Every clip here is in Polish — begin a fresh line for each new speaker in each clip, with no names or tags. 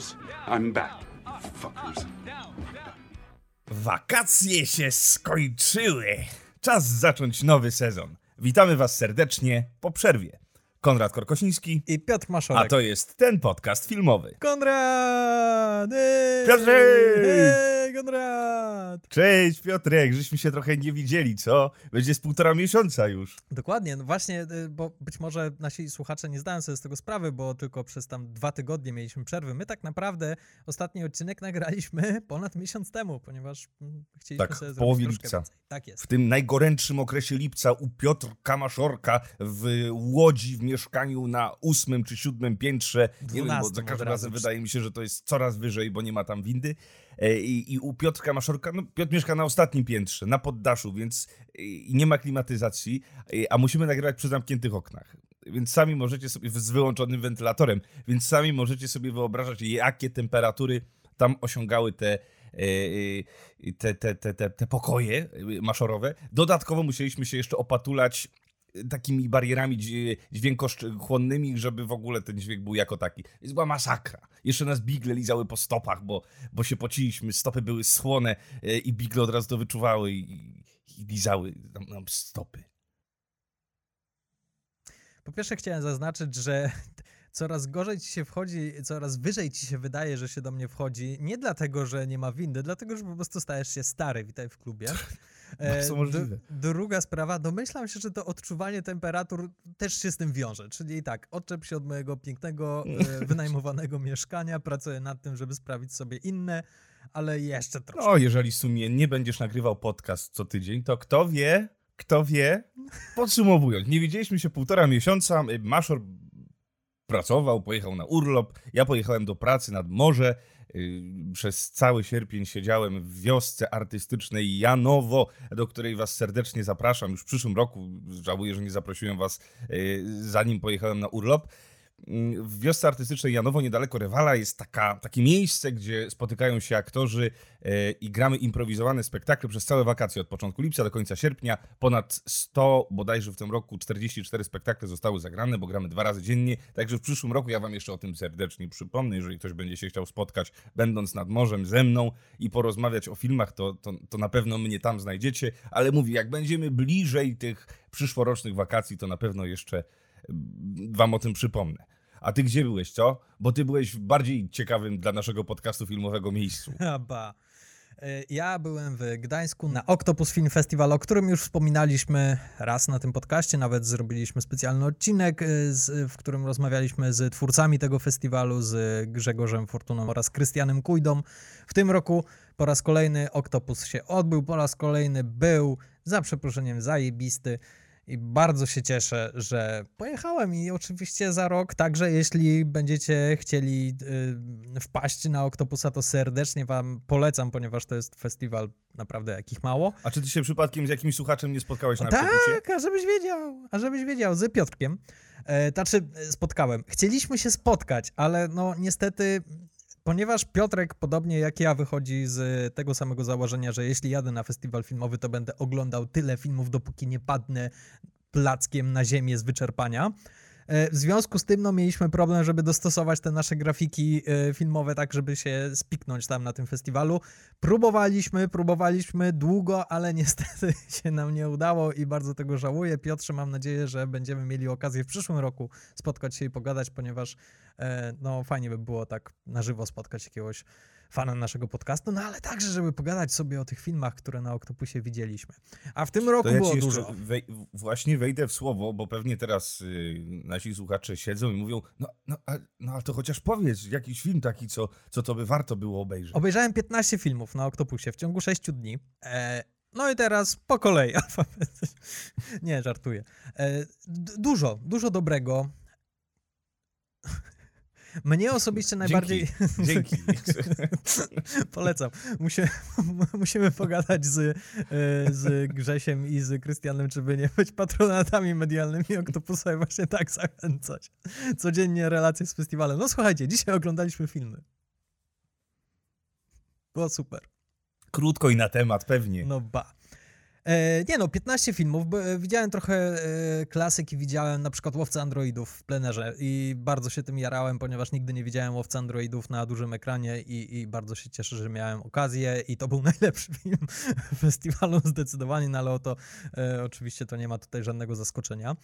fuckers, I'm back. Fuckers.
Wakacje się skończyły. Czas zacząć nowy sezon. Witamy Was serdecznie po przerwie. Konrad Korkosiński,
I Piotr Maszorek.
a to jest ten podcast filmowy.
Konrad! Ej! Konrad!
Cześć Piotrek, żeśmy się trochę nie widzieli, co? Będzie z półtora miesiąca już.
Dokładnie, no właśnie, y, bo być może nasi słuchacze nie zdają sobie z tego sprawy, bo tylko przez tam dwa tygodnie mieliśmy przerwy. My tak naprawdę ostatni odcinek nagraliśmy ponad miesiąc temu, ponieważ mm, chcieliśmy
Tak,
sobie
w połowie lipca.
Tak jest.
W tym najgorętszym okresie lipca u Piotrka Maszorka w Łodzi w mieszkaniu na ósmym czy siódmym piętrze. Nie wiem, bo za każdym razem wydaje mi się, że to jest coraz wyżej, bo nie ma tam windy. E, I, i u Piotrka Maszorka, no Piotr mieszka na ostatnim piętrze, na poddaszu, więc e, nie ma klimatyzacji, e, a musimy nagrywać przy zamkniętych oknach. Więc sami możecie sobie, z wyłączonym wentylatorem, więc sami możecie sobie wyobrażać, jakie temperatury tam osiągały te, te, te, te, te, te pokoje maszorowe. Dodatkowo musieliśmy się jeszcze opatulać takimi barierami dź- dźwiękochłonnymi, żeby w ogóle ten dźwięk był jako taki. Więc była masakra. Jeszcze nas bigle lizały po stopach, bo, bo się pociliśmy, stopy były schłone e, i bigle od razu to wyczuwały i, i lizały nam, nam stopy.
Po pierwsze chciałem zaznaczyć, że coraz gorzej ci się wchodzi, coraz wyżej ci się wydaje, że się do mnie wchodzi, nie dlatego, że nie ma windy, dlatego, że po prostu stajesz się stary, witaj w klubie.
Bardzo możliwe.
druga sprawa, domyślam się, że to odczuwanie temperatur też się z tym wiąże, czyli tak, odczep się od mojego pięknego, e, wynajmowanego mieszkania, pracuję nad tym, żeby sprawić sobie inne, ale jeszcze troszkę.
No, jeżeli w sumie nie będziesz nagrywał podcast co tydzień, to kto wie, kto wie. Podsumowując, nie widzieliśmy się półtora miesiąca. Maszor pracował, pojechał na urlop. Ja pojechałem do pracy nad morze. Yy, Przez cały sierpień siedziałem w wiosce artystycznej Janowo, do której was serdecznie zapraszam. Już w przyszłym roku żałuję, że nie zaprosiłem was, yy, zanim pojechałem na urlop. Yy, W wiosce artystycznej Janowo, niedaleko Rewala, jest taka, takie miejsce, gdzie spotykają się aktorzy e, i gramy improwizowane spektakle przez całe wakacje, od początku lipca do końca sierpnia. Ponad 100, bodajże w tym roku 44 spektakle zostały zagrane, bo gramy dwa razy dziennie. Także w przyszłym roku ja wam jeszcze o tym serdecznie przypomnę. Jeżeli ktoś będzie się chciał spotkać, będąc nad morzem ze mną i porozmawiać o filmach, to, to, to na pewno mnie tam znajdziecie. Ale mówię, jak będziemy bliżej tych przyszłorocznych wakacji, to na pewno jeszcze mm, wam o tym przypomnę. A ty gdzie byłeś, co? Bo ty byłeś w bardziej ciekawym dla naszego podcastu filmowego miejscu.
Ba. E, Ja byłem w Gdańsku na Octopus Film Festival, o którym już wspominaliśmy raz na tym podcaście, nawet zrobiliśmy specjalny odcinek, e, z, w którym rozmawialiśmy z twórcami tego festiwalu, z Grzegorzem Fortuną oraz Krystianem Kujdą. W tym roku po raz kolejny Octopus się odbył, po raz kolejny był, za przeproszeniem, zajebisty. I bardzo się cieszę, że pojechałem i oczywiście za rok, także jeśli będziecie chcieli y, wpaść na Octopusa, to serdecznie wam polecam, ponieważ to jest festiwal naprawdę jakich mało.
A czy ty się przypadkiem z jakimś słuchaczem nie spotkałeś na autobusie?
Tak, a żebyś wiedział, a żebyś wiedział, z Piotrkiem. E, znaczy, e, spotkałem. Chcieliśmy się spotkać, ale no niestety, ponieważ Piotrek, podobnie jak ja, wychodzi z tego samego założenia, że jeśli jadę na festiwal filmowy, to będę oglądał tyle filmów, dopóki nie padnę plackiem na ziemię z wyczerpania. E, W związku z tym no, mieliśmy problem, żeby dostosować te nasze grafiki e, filmowe tak, żeby się spiknąć tam na tym festiwalu. Próbowaliśmy, próbowaliśmy długo, ale niestety się nam nie udało i bardzo tego żałuję. Piotrze, mam nadzieję, że będziemy mieli okazję w przyszłym roku spotkać się i pogadać, ponieważ e, no fajnie by było tak na żywo spotkać jakiegoś fana naszego podcastu, no ale także, żeby pogadać sobie o tych filmach, które na Oktopusie widzieliśmy. A w tym roku
ja
było dużo.
wej, właśnie wejdę w słowo, bo pewnie teraz y, nasi słuchacze siedzą i mówią, no, no, a, no ale to chociaż powiedz, jakiś film taki, co, co to by warto było obejrzeć.
Obejrzałem 15 filmów na Oktopusie w ciągu 6 dni. E, no i teraz po kolei. Nie, żartuję. E, dużo, dużo dobrego. Mnie osobiście najbardziej.
Dzięki.
Polecam. Musie, musimy pogadać z, e, z Grzesiem i z Krystianem, czy by nie być patronatami medialnymi Oktopusa i właśnie tak zachęcać. Codziennie relacje z festiwalem. No słuchajcie, dzisiaj oglądaliśmy filmy. Było super.
Krótko i na temat, pewnie.
No ba. E, nie no, 15 filmów. e, Widziałem trochę e, klasyki, widziałem na przykład Łowcę Androidów w plenerze i bardzo się tym jarałem, ponieważ nigdy nie widziałem Łowcy Androidów na dużym ekranie i, i bardzo się cieszę, że miałem okazję i to był najlepszy film festiwalu zdecydowanie, no ale o to e, oczywiście to nie ma tutaj żadnego zaskoczenia.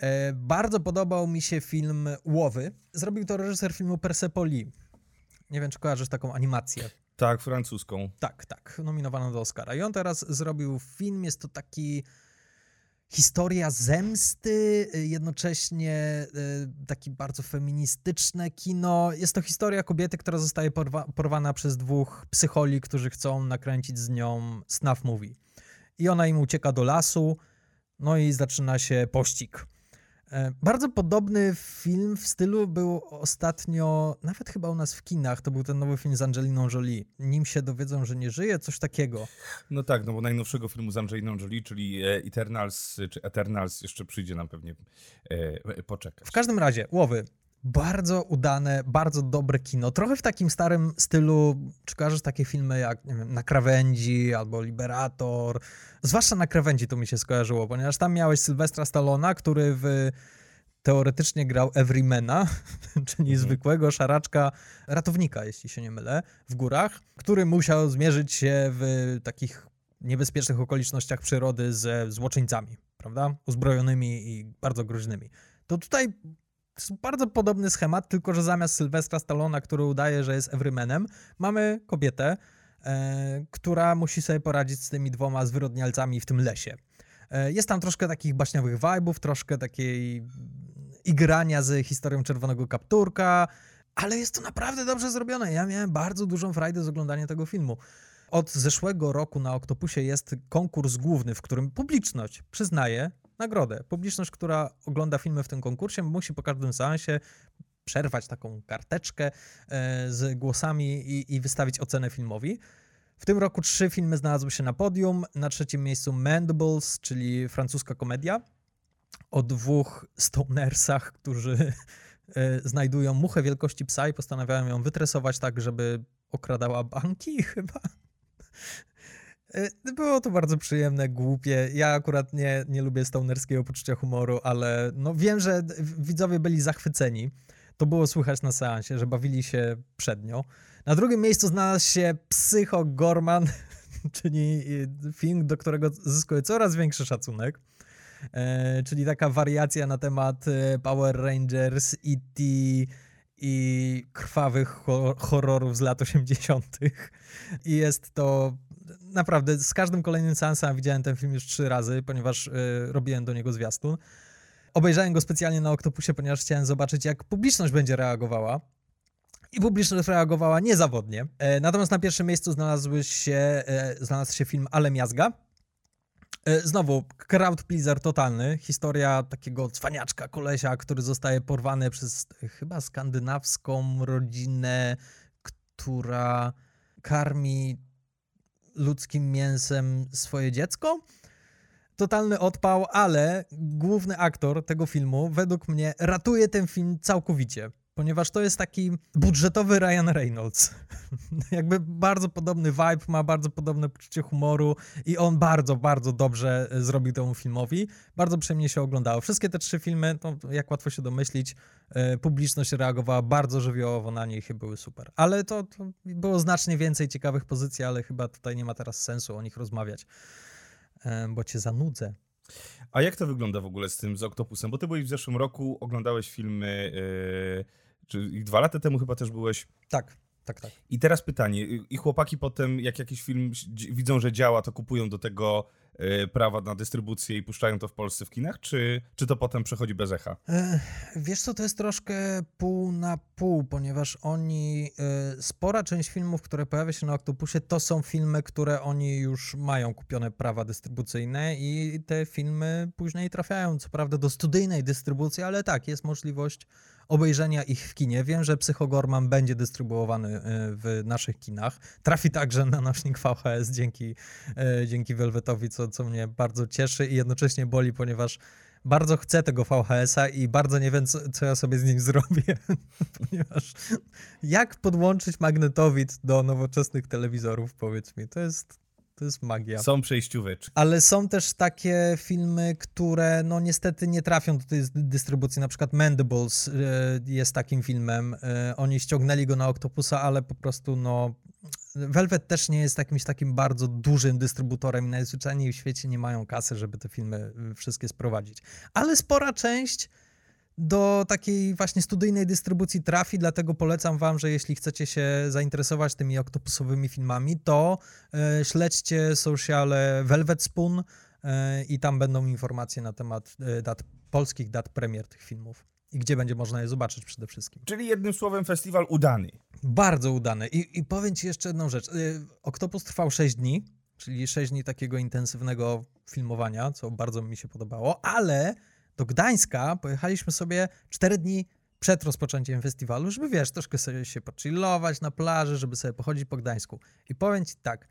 E, bardzo podobał mi się film Łowy. Zrobił to reżyser filmu Persepolis. Nie wiem, czy kojarzysz taką animację.
Tak, francuską.
Tak, tak, nominowano do Oscara. I on teraz zrobił film, jest to taki historia zemsty, jednocześnie y, taki bardzo feministyczne kino. Jest to historia kobiety, która zostaje porwa porwana przez dwóch psycholi, którzy chcą nakręcić z nią snuff movie. I ona im ucieka do lasu, no i zaczyna się pościg. E, Bardzo podobny film w stylu był ostatnio, nawet chyba u nas w kinach, to był ten nowy film z Angeliną Jolie. Nim się dowiedzą, że nie żyje, coś takiego.
No tak, no bo najnowszego filmu z Angeliną Jolie, czyli e, Eternals, czy Eternals jeszcze przyjdzie nam pewnie e, poczekać.
W każdym razie, Łowy, bardzo udane, bardzo dobre kino. Trochę w takim starym stylu, czy kojarzysz takie filmy jak, nie wiem, Na krawędzi albo Liberator. Zwłaszcza Na krawędzi to mi się skojarzyło, ponieważ tam miałeś Sylwestra Stallona, który w teoretycznie grał Everymana, czyli zwykłego szaraczka ratownika, jeśli się nie mylę, w górach, który musiał zmierzyć się w takich niebezpiecznych okolicznościach przyrody ze złoczyńcami, prawda? Uzbrojonymi i bardzo groźnymi. To tutaj bardzo podobny schemat, tylko że zamiast Sylwestra Stallona, który udaje, że jest Everymanem, mamy kobietę, e, która musi sobie poradzić z tymi dwoma zwyrodnialcami w tym lesie. E, jest tam troszkę takich baśniowych vibe'ów, troszkę takiej igrania z historią Czerwonego Kapturka, ale jest to naprawdę dobrze zrobione. Ja miałem bardzo dużą frajdę z oglądania tego filmu. Od zeszłego roku na Oktopusie jest konkurs główny, w którym publiczność przyznaje nagrodę. Publiczność, która ogląda filmy w tym konkursie, musi po każdym seansie przerwać taką karteczkę e, z głosami i, i wystawić ocenę filmowi. W tym roku trzy filmy znalazły się na podium. Na trzecim miejscu Mandibles, czyli francuska komedia o dwóch stonersach, którzy e, znajdują muchę wielkości psa i postanawiają ją wytresować tak, żeby okradała banki chyba. E, Było to bardzo przyjemne, głupie. Ja akurat nie, nie lubię stonerskiego poczucia humoru, ale no wiem, że widzowie byli zachwyceni. To było słychać na seansie, że bawili się przednio. Na drugim miejscu znalazł się Psycho Gorman, czyli e, film, do którego zyskuje coraz większy szacunek. E, czyli taka wariacja na temat e, Power Rangers, E.T. i krwawych ho- horrorów z lat 80. I jest to naprawdę z każdym kolejnym seansem widziałem ten film już trzy razy, ponieważ y, robiłem do niego zwiastun. Obejrzałem go specjalnie na Oktopusie, ponieważ chciałem zobaczyć, jak publiczność będzie reagowała. I publiczność reagowała niezawodnie. E, natomiast na pierwszym miejscu znalazły się, e, znalazł się film Ale Miazga. E, Znowu, crowd pleaser totalny. Historia takiego cwaniaczka, kolesia, który zostaje porwany przez chyba skandynawską rodzinę, która karmi ludzkim mięsem swoje dziecko. Totalny odpał, ale główny aktor tego filmu według mnie ratuje ten film całkowicie, ponieważ to jest taki budżetowy Ryan Reynolds. Jakby bardzo podobny vibe, ma bardzo podobne poczucie humoru i on bardzo, bardzo dobrze e, zrobił temu filmowi. Bardzo przyjemnie się oglądało. Wszystkie te trzy filmy, to jak łatwo się domyślić, e, publiczność reagowała bardzo żywiołowo na nich i były super. Ale to, to było znacznie więcej ciekawych pozycji, ale chyba tutaj nie ma teraz sensu o nich rozmawiać, e, bo cię zanudzę.
A jak to wygląda w ogóle z tym, z Octopusem? Bo ty byłeś w zeszłym roku, oglądałeś filmy, yy, czy i dwa lata temu chyba też byłeś.
Tak, tak, tak.
I teraz pytanie, i chłopaki potem, jak jakiś film widzą, że działa, to kupują do tego prawa na dystrybucję i puszczają to w Polsce w kinach, czy, czy to potem przechodzi bez echa?
E, Wiesz co, to jest troszkę pół na pół, ponieważ oni, e, spora część filmów, które pojawia się na Octopusie, to są filmy, które oni już mają kupione prawa dystrybucyjne i te filmy później trafiają, co prawda do studyjnej dystrybucji, ale tak, jest możliwość obejrzenia ich w kinie. Wiem, że Psychogorman będzie dystrybuowany e, w naszych kinach. Trafi także na nośnik VHS dzięki, e, dzięki Velvetowi, co, co mnie bardzo cieszy i jednocześnie boli, ponieważ bardzo chcę tego VHS-a i bardzo nie wiem, co, co ja sobie z nim zrobię, ponieważ jak podłączyć magnetowid do nowoczesnych telewizorów, powiedz mi, to jest, to jest magia.
Są przejścióweczki.
Ale są też takie filmy, które no niestety nie trafią do tej dystrybucji. Na przykład Mandibles e, jest takim filmem. E, Oni ściągnęli go na Octopusa, ale po prostu no... Velvet też nie jest jakimś takim bardzo dużym dystrybutorem i najzwyczajniej w świecie nie mają kasy, żeby te filmy y, wszystkie sprowadzić. Ale spora część do takiej właśnie studyjnej dystrybucji trafi, dlatego polecam wam, że jeśli chcecie się zainteresować tymi oktopusowymi filmami, to e, śledźcie sociale Velvet Spoon e, i tam będą informacje na temat e, dat, polskich dat premier tych filmów i gdzie będzie można je zobaczyć przede wszystkim.
Czyli jednym słowem festiwal udany.
Bardzo udane. I, I powiem ci jeszcze jedną rzecz. Y, Oktopus trwał 6 dni, czyli 6 dni takiego intensywnego filmowania, co bardzo mi się podobało, ale do Gdańska pojechaliśmy sobie 4 dni przed rozpoczęciem festiwalu, żeby wiesz, troszkę sobie się pochillować na plaży, żeby sobie pochodzić po Gdańsku. I powiem ci tak,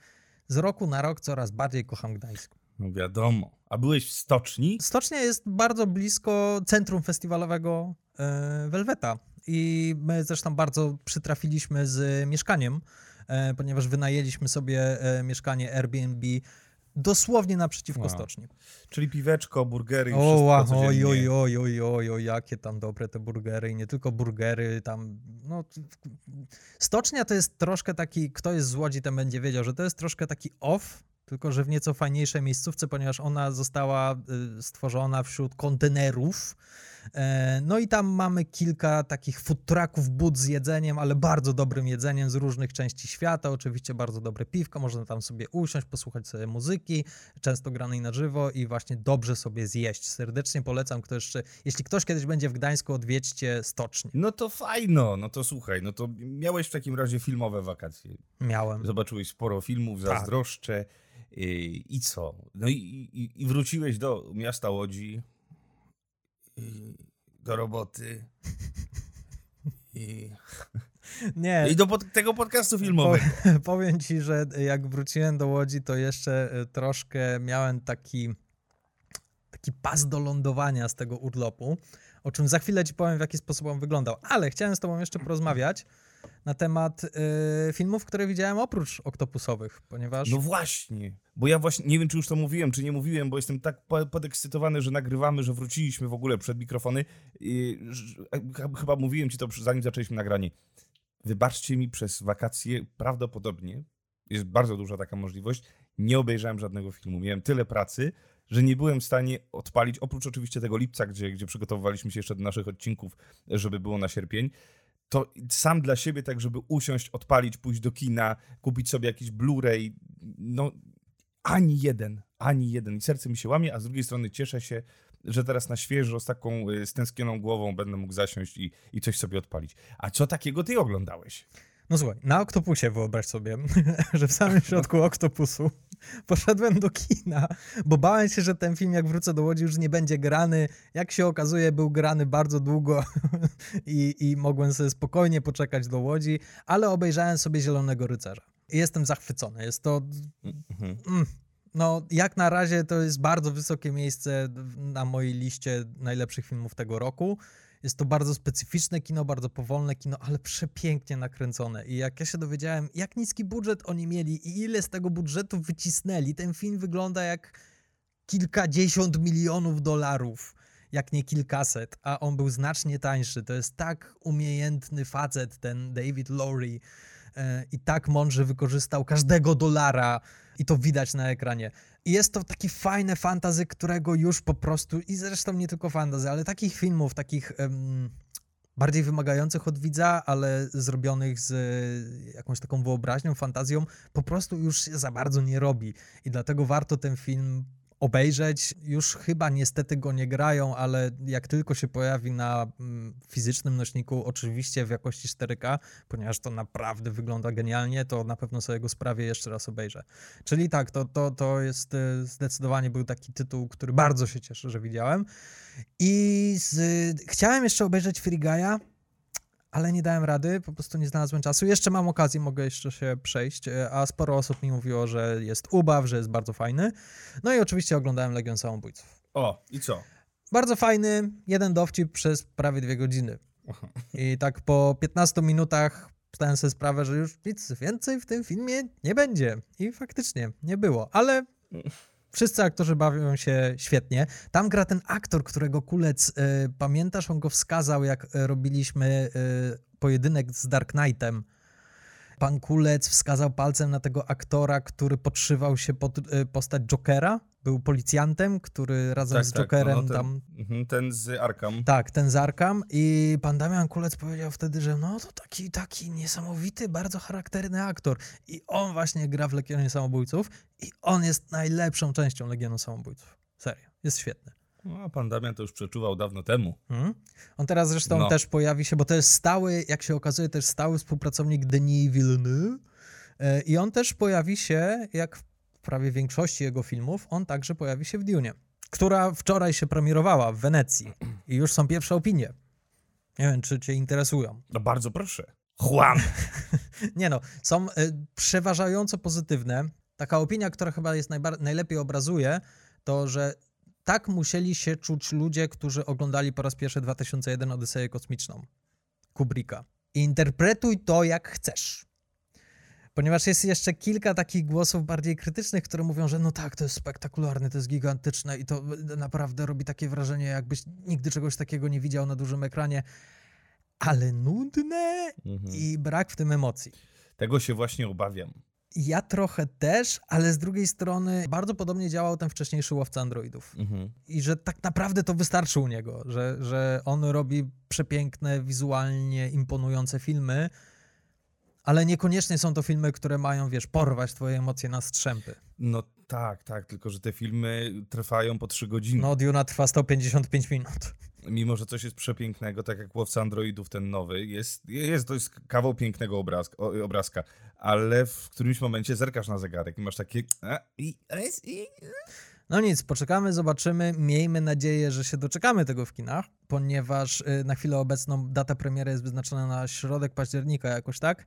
z roku na rok coraz bardziej kocham Gdańsk.
No wiadomo. A byłeś w stoczni?
Stocznia jest bardzo blisko centrum festiwalowego e, Velveta i my zresztą bardzo przytrafiliśmy z mieszkaniem, e, ponieważ wynajęliśmy sobie e, mieszkanie Airbnb dosłownie naprzeciwko
Wow.
stoczni.
Czyli piweczko, burgery i
O,
wszystko
wow, oj, oj, oj, oj, oj, oj, jakie tam dobre te burgery i nie tylko burgery, tam, no, stocznia to jest troszkę taki, kto jest z Łodzi, ten będzie wiedział, że to jest troszkę taki off, tylko że w nieco fajniejszej miejscówce, ponieważ ona została y, stworzona wśród kontenerów, No i tam mamy kilka takich food trucków, bud z jedzeniem, ale bardzo dobrym jedzeniem z różnych części świata. Oczywiście bardzo dobre piwko, można tam sobie usiąść, posłuchać sobie muzyki, często granej na żywo i właśnie dobrze sobie zjeść. Serdecznie polecam, kto jeszcze, jeśli ktoś kiedyś będzie w Gdańsku, odwiedźcie stocznię.
No to fajno, no to słuchaj, no to miałeś w takim razie filmowe wakacje.
Miałem.
Zobaczyłeś sporo filmów,
Tak.
zazdroszczę. I, I co? No i, i, i wróciłeś do miasta Łodzi, do roboty. I,
Nie,
i do pod, tego podcastu filmowego.
Pow- powiem ci, że jak wróciłem do Łodzi, to jeszcze e, troszkę miałem taki, taki pas do lądowania z tego urlopu, o czym za chwilę ci powiem, w jaki sposób on wyglądał. Ale chciałem z tobą jeszcze porozmawiać na temat e, filmów, które widziałem oprócz oktopusowych, ponieważ...
No właśnie, bo ja właśnie, nie wiem czy już to mówiłem, czy nie mówiłem, bo jestem tak po- podekscytowany, że nagrywamy, że wróciliśmy w ogóle przed mikrofony. Ch- chyba mówiłem ci to zanim zaczęliśmy nagranie. Wybaczcie mi przez wakacje, prawdopodobnie, jest bardzo duża taka możliwość, nie obejrzałem żadnego filmu. Miałem tyle pracy, że nie byłem w stanie odpalić, oprócz oczywiście tego lipca, gdzie, gdzie przygotowywaliśmy się jeszcze do naszych odcinków, żeby było na sierpień, to sam dla siebie, tak żeby usiąść, odpalić, pójść do kina, kupić sobie jakiś Blu-ray, no ani jeden, ani jeden. I serce mi się łamie, a z drugiej strony cieszę się, że teraz na świeżo, z taką y, stęsknioną głową będę mógł zasiąść i, i coś sobie odpalić. A co takiego ty oglądałeś?
No słuchaj, na Oktopusie wyobraź sobie, że w samym środku Oktopusu poszedłem do kina, bo bałem się, że ten film jak wrócę do Łodzi już nie będzie grany. Jak się okazuje był grany bardzo długo i, i mogłem sobie spokojnie poczekać do Łodzi, ale obejrzałem sobie Zielonego Rycerza. I jestem zachwycony. Jest to
Mhm.
Mm, no, jak na razie to jest bardzo wysokie miejsce na mojej liście najlepszych filmów tego roku. Jest to bardzo specyficzne kino, bardzo powolne kino, ale przepięknie nakręcone. I jak ja się dowiedziałem, jak niski budżet oni mieli i ile z tego budżetu wycisnęli, ten film wygląda jak kilkadziesiąt milionów dolarów, jak nie kilkaset, a on był znacznie tańszy. To jest tak umiejętny facet, ten David Lowry, e, i tak mądrze wykorzystał każdego dolara i to widać na ekranie. I jest to taki fajne fantazy, którego już po prostu, i zresztą nie tylko fantazy, ale takich filmów, takich em, bardziej wymagających od widza, ale zrobionych z e, jakąś taką wyobraźnią, fantazją, po prostu już się za bardzo nie robi. I dlatego warto ten film obejrzeć. Już chyba niestety go nie grają, ale jak tylko się pojawi na mm, fizycznym nośniku, oczywiście w jakości 4K, ponieważ to naprawdę wygląda genialnie, to na pewno sobie go sprawię jeszcze raz obejrzę. Czyli tak, to, to, to jest e, zdecydowanie był taki tytuł, który bardzo się cieszę, że widziałem. I z, chciałem jeszcze obejrzeć Free Guy'a, ale nie dałem rady, po prostu nie znalazłem czasu. Jeszcze mam okazję, mogę jeszcze się przejść, e, a sporo osób mi mówiło, że jest ubaw, że jest bardzo fajny. No i oczywiście oglądałem Legion Samobójców.
O, i co?
bardzo fajny, jeden dowcip przez prawie dwie godziny. I tak po 15 minutach zdałem sobie sprawę, że już nic więcej w tym filmie nie będzie. I faktycznie nie było, ale wszyscy aktorzy bawią się świetnie. Tam gra ten aktor, którego Kulec, y, pamiętasz, on go wskazał, jak y, robiliśmy y, pojedynek z Dark Knightem. Pan Kulec wskazał palcem na tego aktora, który podszywał się pod y, postać Jokera. Był policjantem, który razem z Jokerem
no, ten,
tam
mhm, ten z Arkham.
tak, ten Zarkam i pan Damian Kulec powiedział wtedy, że no to taki, taki niesamowity, bardzo charakterny aktor i on właśnie gra w Legionie Samobójców i on jest najlepszą częścią Legionu Samobójców. Serio, jest świetny.
No, a pan Damian to już przeczuwał dawno temu.
Mhm. On teraz zresztą
No.
też pojawi się, bo to jest stały, jak się okazuje, też stały współpracownik Denis Villeneuve e, i on też pojawi się, jak w prawie większości jego filmów, on także pojawi się w Dune, która wczoraj się premierowała w Wenecji i już są pierwsze opinie. Nie wiem, czy cię interesują.
No bardzo proszę. Juan!
Nie no, są y, przeważająco pozytywne. Taka opinia, która chyba jest najlepiej obrazuje, to że tak musieli się czuć ludzie, którzy oglądali po raz pierwszy 2001 Odyseję Kosmiczną Kubricka. Interpretuj to jak chcesz. Ponieważ jest jeszcze kilka takich głosów bardziej krytycznych, które mówią, że no tak, to jest spektakularne, to jest gigantyczne i to naprawdę robi takie wrażenie, jakbyś nigdy czegoś takiego nie widział na dużym ekranie, ale nudne
Mhm.
i brak w tym emocji.
Tego się właśnie obawiam.
Ja trochę też, ale z drugiej strony bardzo podobnie działał ten wcześniejszy łowca androidów.
Mhm.
I że tak naprawdę to wystarczy u niego, że, że on robi przepiękne, wizualnie imponujące filmy, ale niekoniecznie są to filmy, które mają, wiesz, porwać twoje emocje na strzępy.
No tak, tak, tylko że te filmy trwają po trzy godziny.
No, Duna trwa 155 minut.
Mimo, że coś jest przepięknego, tak jak Łowca Androidów, ten nowy, jest, jest to kawał pięknego obrazka, obrazka, ale w którymś momencie zerkasz na zegarek i masz takie... I,
No nic, poczekamy, zobaczymy. Miejmy nadzieję, że się doczekamy tego w kinach, ponieważ y, na chwilę obecną data premiery jest wyznaczona na środek października jakoś tak.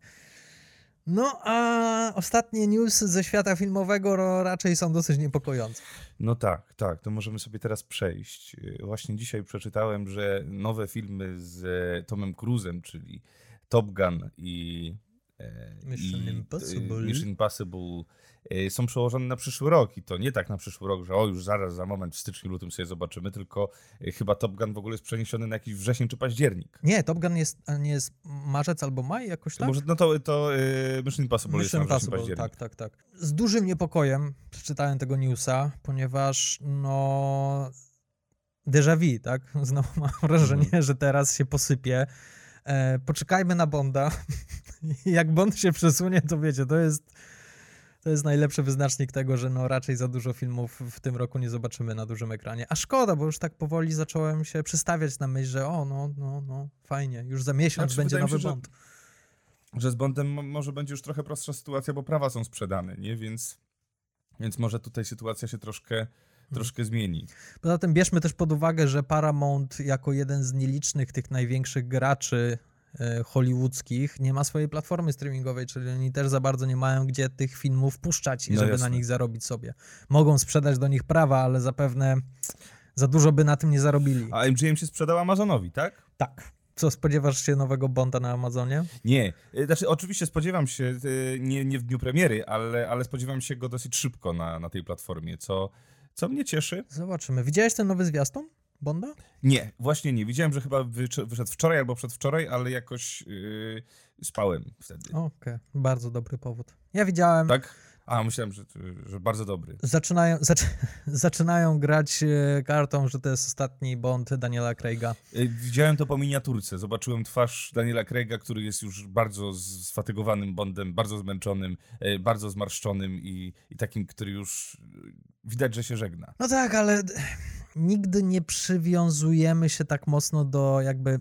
No a ostatnie news ze świata filmowego raczej są dosyć niepokojące.
No tak, tak, to możemy sobie teraz przejść. Właśnie dzisiaj przeczytałem, że nowe filmy z Tomem Cruzem, czyli Top Gun i,
Mission
i
Impossible.
e, Mission Impossible e, są przełożone na przyszły rok i to nie tak na przyszły rok, że o już zaraz, za moment w styczniu, lutym sobie zobaczymy, tylko e, chyba Top Gun w ogóle jest przeniesiony na jakiś wrzesień czy październik.
Nie, Top Gun jest, nie jest marzec albo maj jakoś tak?
Może, no to, to e, Mission Impossible
Mission
jest na wrzesień,
Impossible,
październik.
tak, tak, tak. Z dużym niepokojem przeczytałem tego newsa, ponieważ no déjà vu, tak? Znowu mam wrażenie,
Mhm.
że teraz się posypie. E, poczekajmy na Bonda. Jak Bond się przesunie, to wiecie, to jest to jest najlepszy wyznacznik tego, że no raczej za dużo filmów w tym roku nie zobaczymy na dużym ekranie. A szkoda, bo już tak powoli zacząłem się przystawiać na myśl, że o, no, no, no, fajnie, już za miesiąc
Znaczy,
będzie nowy
się, że-
Bond.
że z Bondem mo- może będzie już trochę prostsza sytuacja, bo prawa są sprzedane, nie? Więc, więc może tutaj sytuacja się troszkę,
Mhm.
troszkę zmieni.
Poza tym bierzmy też pod uwagę, że Paramount jako jeden z nielicznych tych największych graczy hollywoodzkich nie ma swojej platformy streamingowej, czyli oni też za bardzo nie mają gdzie tych filmów puszczać, i
No
żeby
jasne.
na nich zarobić sobie. Mogą sprzedać do nich prawa, ale zapewne za dużo by na tym nie zarobili.
A MGM się sprzedał Amazonowi, tak?
Tak. Co, spodziewasz się nowego Bonda na Amazonie?
Nie. Y, Znaczy, oczywiście spodziewam się, y, nie, nie w dniu premiery, ale, ale spodziewam się go dosyć szybko na, na tej platformie, co, co mnie cieszy.
Zobaczymy. Widziałeś ten nowy zwiastun Bonda?
Nie, właśnie nie. Widziałem, że chyba wyszedł wczoraj albo przedwczoraj, ale jakoś yy, spałem wtedy.
Okej, bardzo dobry powód. Ja widziałem.
Tak? A, myślałem, że, że bardzo dobry.
Zaczynają, zaczy, zaczynają grać e, kartą, że to jest ostatni Bond Daniela Craiga.
Y, Widziałem to po miniaturce. Zobaczyłem twarz Daniela Craiga, który jest już bardzo sfatygowanym Bondem, bardzo zmęczonym, y, bardzo zmarszczonym i, i takim, który już widać, że się żegna.
No tak, ale nigdy nie przywiązujemy się tak mocno do jakby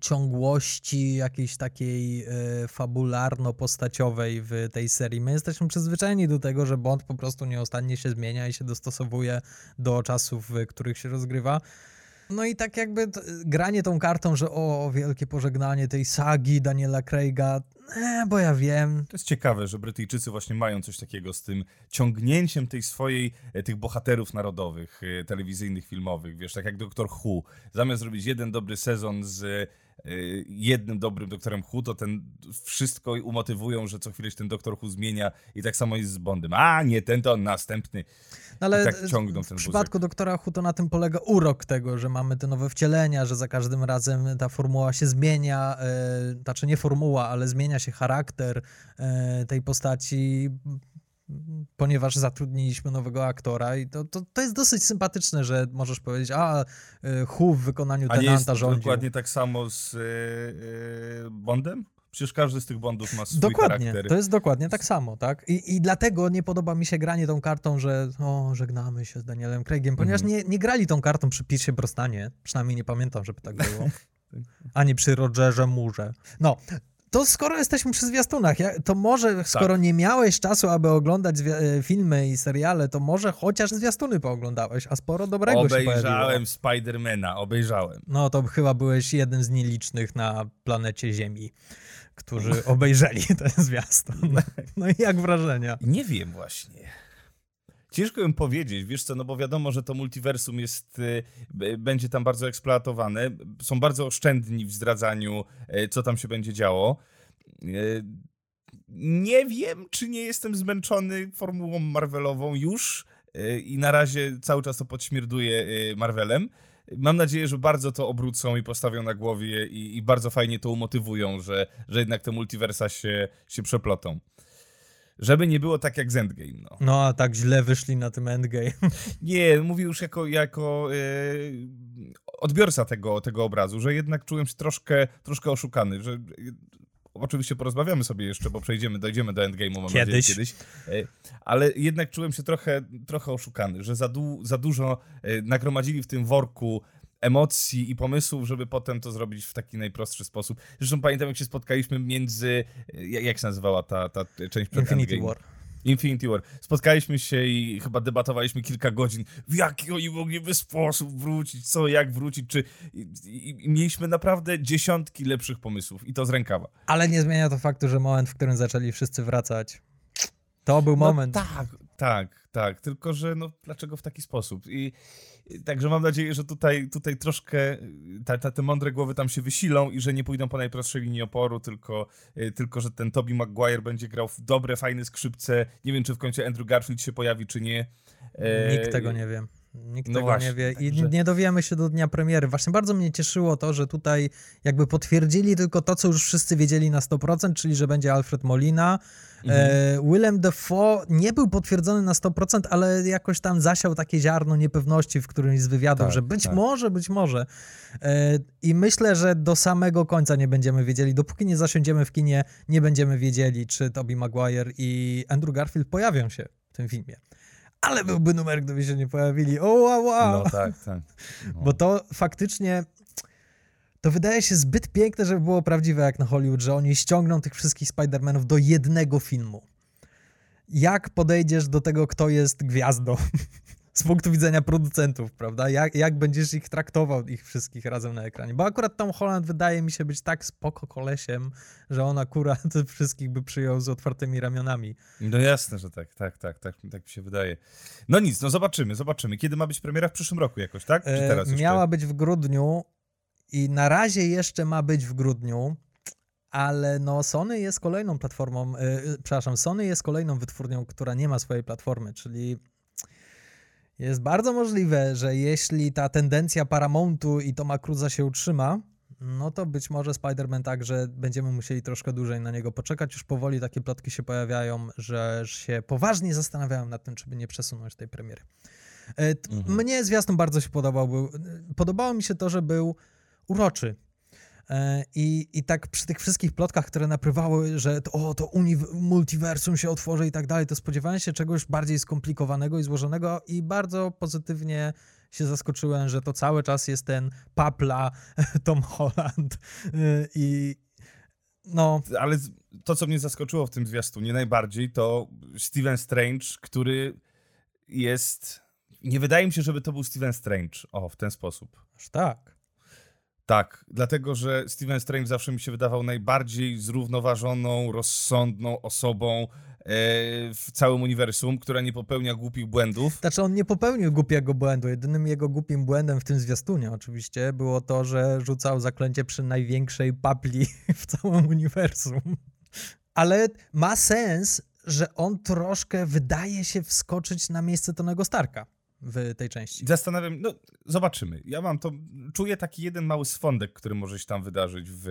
ciągłości jakiejś takiej e, fabularno-postaciowej w tej serii. My jesteśmy przyzwyczajeni do tego, że Bond po prostu nieustannie się zmienia i się dostosowuje do czasów, w których się rozgrywa. No i tak jakby t- granie tą kartą, że o, wielkie pożegnanie tej sagi Daniela Craiga, e, bo ja wiem.
To jest ciekawe, że Brytyjczycy właśnie mają coś takiego z tym ciągnięciem tej swojej, e, tych bohaterów narodowych, e, telewizyjnych, filmowych, wiesz, tak jak Doktor Who. Zamiast zrobić jeden dobry sezon z jednym dobrym Doktorem Who, to ten wszystko umotywują, że co chwilę się ten Doktor Who zmienia i tak samo jest z Bondem. A, nie ten, to następny.
No ale
I tak ciągną
w
ten
przypadku doktora Who to na tym polega urok tego, że mamy te nowe wcielenia, że za każdym razem ta formuła się zmienia, e, znaczy nie formuła, ale zmienia się charakter e, tej postaci, ponieważ zatrudniliśmy nowego aktora i to, to, to jest dosyć sympatyczne, że możesz powiedzieć, a e, Who w wykonaniu
A
tenanta rządził.
dokładnie tak samo z e, Bondem? Przecież każdy z tych Bondów ma swój
Dokładnie,
charakter.
to jest dokładnie tak samo, tak? I, I dlatego nie podoba mi się granie tą kartą, że o, żegnamy się z Danielem Craigiem, ponieważ
Mhm.
nie, nie grali tą kartą przy Piersie Brosnanie, przynajmniej nie pamiętam, żeby tak było, ani przy Rogerze Murze. No, to skoro jesteśmy przy zwiastunach, to może, skoro nie miałeś czasu, aby oglądać e, filmy i seriale, to może chociaż zwiastuny pooglądałeś, a sporo dobrego się pojawiło.
Obejrzałem Spidermana, obejrzałem.
No to chyba byłeś jednym z nielicznych na planecie Ziemi, którzy obejrzeli ten zwiastun. No i jak wrażenia?
Nie wiem właśnie. Ciężko im powiedzieć, wiesz co, no bo wiadomo, że to multiversum jest, y, będzie tam bardzo eksploatowane. Są bardzo oszczędni w zdradzaniu, y, co tam się będzie działo. Y, Nie wiem, czy nie jestem zmęczony formułą Marvelową już i na razie cały czas to podśmierduję Marvelem. Mam nadzieję, że bardzo to obrócą i postawią na głowie i, i bardzo fajnie to umotywują, że, że jednak te multiversa się, się przeplotą. Żeby nie było tak jak z Endgame, no.
No a tak źle wyszli na tym endgame.
Nie, mówię już jako, jako e, odbiorca tego, tego obrazu, że jednak czułem się troszkę, troszkę oszukany, że e, oczywiście porozmawiamy sobie jeszcze, bo przejdziemy, dojdziemy do Endgame'u, mam nadzieję,
Kiedyś.
kiedyś, e, ale jednak czułem się trochę, trochę oszukany, że za, du, za dużo nagromadzili w tym worku emocji i pomysłów, żeby potem to zrobić w taki najprostszy sposób. Zresztą pamiętam, jak się spotkaliśmy między, e, jak się nazywała ta, ta część przed
Infinity
Endgame?
War.
Infinity War. Spotkaliśmy się i chyba debatowaliśmy kilka godzin, w jaki oni mogliby sposób wrócić, co, jak wrócić, czy... I, i, i mieliśmy naprawdę dziesiątki lepszych pomysłów i to z rękawa.
Ale nie zmienia to faktu, że moment, w którym zaczęli wszyscy wracać, to był moment.
No, tak, tak, tak, tylko że no dlaczego w taki sposób? I także mam nadzieję, że tutaj, tutaj troszkę ta, ta, te mądre głowy tam się wysilą i że nie pójdą po najprostszej linii oporu, tylko, y, tylko że ten Toby Maguire będzie grał w dobre, fajne skrzypce. Nie wiem, czy w końcu Andrew Garfield się pojawi, czy nie. E,
Nikt tego nie wie. Nikt
no
tego
właśnie,
nie wie i
także-
nie dowiemy się do dnia premiery. Właśnie bardzo mnie cieszyło to, że tutaj jakby potwierdzili tylko to, co już wszyscy wiedzieli na 100%, czyli że będzie Alfred Molina.
Mhm.
E, Willem Dafoe nie był potwierdzony na 100%, ale jakoś tam zasiał takie ziarno niepewności w którymś z wywiadów,
Tak,
że być
tak.
może, być może. E, I myślę, że do samego końca nie będziemy wiedzieli. Dopóki nie zasiądziemy w kinie, nie będziemy wiedzieli, czy Tobey Maguire i Andrew Garfield pojawią się w tym filmie. Ale byłby numer, gdyby się nie pojawili. O, wow, wow.
No tak, tak. No.
Bo to faktycznie to wydaje się zbyt piękne, żeby było prawdziwe jak na Hollywood, że oni ściągną tych wszystkich Spider-Manów do jednego filmu. Jak podejdziesz do tego, kto jest gwiazdą? Z punktu widzenia producentów, prawda? Jak, jak będziesz ich traktował, ich wszystkich razem na ekranie? Bo akurat Tom Holland wydaje mi się być tak spoko kolesiem, że on akurat wszystkich by przyjął z otwartymi ramionami.
No jasne, że tak, tak, tak, tak, tak mi się wydaje. No nic, no zobaczymy, zobaczymy. Kiedy ma być premiera? W przyszłym roku jakoś, tak? Czy
E,
teraz jeszcze?
Miała być w grudniu i na razie jeszcze ma być w grudniu, ale no Sony jest kolejną platformą, e, przepraszam, Sony jest kolejną wytwórnią, która nie ma swojej platformy, czyli jest bardzo możliwe, że jeśli ta tendencja Paramountu i Toma Cruza się utrzyma, no to być może Spider-Man także będziemy musieli troszkę dłużej na niego poczekać. Już powoli takie plotki się pojawiają, że się poważnie zastanawiają nad tym, czy by nie przesunąć tej premiery. E,
Mhm.
Mnie zwiastun bardzo się podobał. Podobało mi się to, że był uroczy. E, I, I tak przy tych wszystkich plotkach, które napływały, że to, o, to uni- multiversum się otworzy i tak dalej, to spodziewałem się czegoś bardziej skomplikowanego i złożonego i bardzo pozytywnie się zaskoczyłem, że to cały czas jest ten papla Tom Holland E, i no,
Ale to, co mnie zaskoczyło w tym zwiastunie najbardziej, to Steven Strange, który jest Nie wydaje mi się, żeby to był Steven Strange. O, w ten sposób.
Aż tak.
Tak, dlatego że Steven Strange zawsze mi się wydawał najbardziej zrównoważoną, rozsądną osobą e, w całym uniwersum, która nie popełnia głupich błędów.
Znaczy on nie popełnił głupiego błędu. Jedynym jego głupim błędem w tym zwiastunie oczywiście było to, że rzucał zaklęcie przy największej papli w całym uniwersum. Ale ma sens, że on troszkę wydaje się wskoczyć na miejsce Tonego Starka w tej części.
Zastanawiam, no zobaczymy. Ja mam to, czuję taki jeden mały swądek, który może się tam wydarzyć w,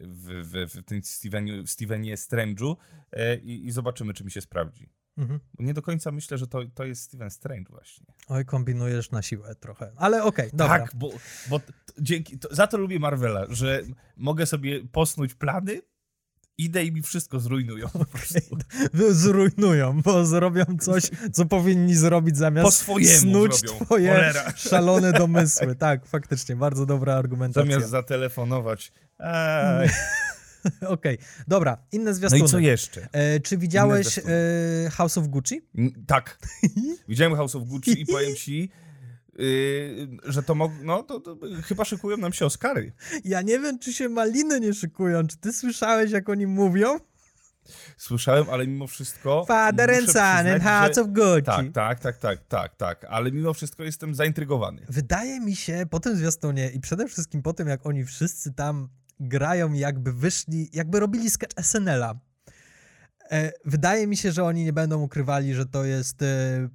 w, w, w tym Steveniu, w Stevenie Strange'u e, i, i zobaczymy, czy mi się sprawdzi.
Mhm.
Nie do końca myślę, że to, to jest Steven Strange właśnie.
Oj, kombinujesz na siłę trochę. Ale okej, dobra.
Tak, bo, bo dzięki, to, za to lubię Marvela, że mogę sobie posnuć plany, idę i mi wszystko zrujnują po prostu.
Zrujnują, bo zrobią coś, co powinni zrobić
Po
zamiast
swojemu
snuć
zrobią.
twoje
Cholera.
szalone domysły. Tak, faktycznie, bardzo dobra argumentacja.
Zamiast zatelefonować.
Okej, dobra, inne
No
zwiastuny.
i co jeszcze?
E, czy widziałeś e, House of Gucci?
N- Tak. Widziałem House of Gucci i powiem ci, yy, że to, mog- no, to, to chyba szykują nam się Oscary.
Ja nie wiem, czy się maliny nie szykują. Czy ty słyszałeś, jak oni mówią?
Słyszałem, ale mimo wszystko.
Father and son and
że-
of Gucci.
Tak, tak, tak, tak, tak, tak, ale mimo wszystko jestem zaintrygowany.
Wydaje mi się po tym zwiastunie i przede wszystkim po tym, jak oni wszyscy tam grają, jakby wyszli, jakby robili sketch SNL-a. E, wydaje mi się, że oni nie będą ukrywali, że to jest e,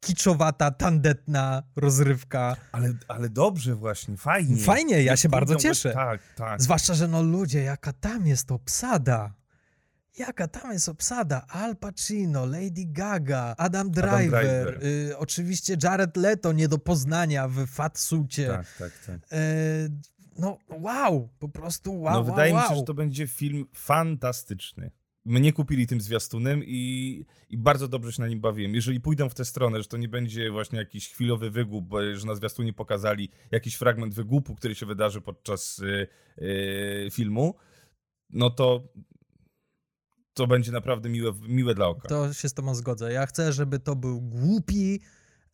kiczowata, tandetna rozrywka.
Ale, ale dobrze właśnie, fajnie.
Fajnie, ja się bardzo cieszę.
Tak, tak.
Zwłaszcza, że no ludzie, jaka tam jest obsada. Jaka tam jest obsada? Al Pacino, Lady Gaga, Adam Driver,
Driver.
Y, oczywiście Jared Leto nie do poznania w fat sucie.
Tak, tak, tak.
E, no wow, po prostu wow,
no
wow,
wydaje
wow.
mi się, że to będzie film fantastyczny. Mnie kupili tym zwiastunem i, i bardzo dobrze się na nim bawiłem. Jeżeli pójdą w tę stronę, że to nie będzie właśnie jakiś chwilowy wygłup, że na zwiastunie pokazali jakiś fragment wygłupu, który się wydarzy podczas y, y, filmu, no to to będzie naprawdę miłe, miłe dla oka.
To się z tobą zgodzę. Ja chcę, żeby to był głupi,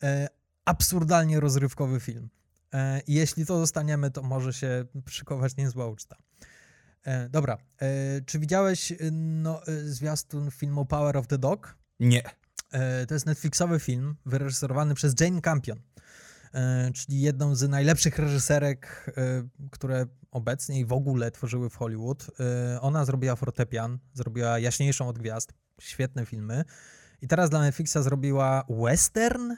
e, absurdalnie rozrywkowy film. E, jeśli to dostaniemy, to może się szykować niezła uczta. E, dobra, e, czy widziałeś e, no, e, zwiastun filmu Power of the Dog?
Nie.
E, To jest Netflixowy film wyreżyserowany przez Jane Campion, e, czyli jedną z najlepszych reżyserek, które obecnie i w ogóle tworzyły w Hollywood. Ona zrobiła Fortepian, zrobiła Jaśniejszą od Gwiazd, świetne filmy. I teraz dla Netflixa zrobiła western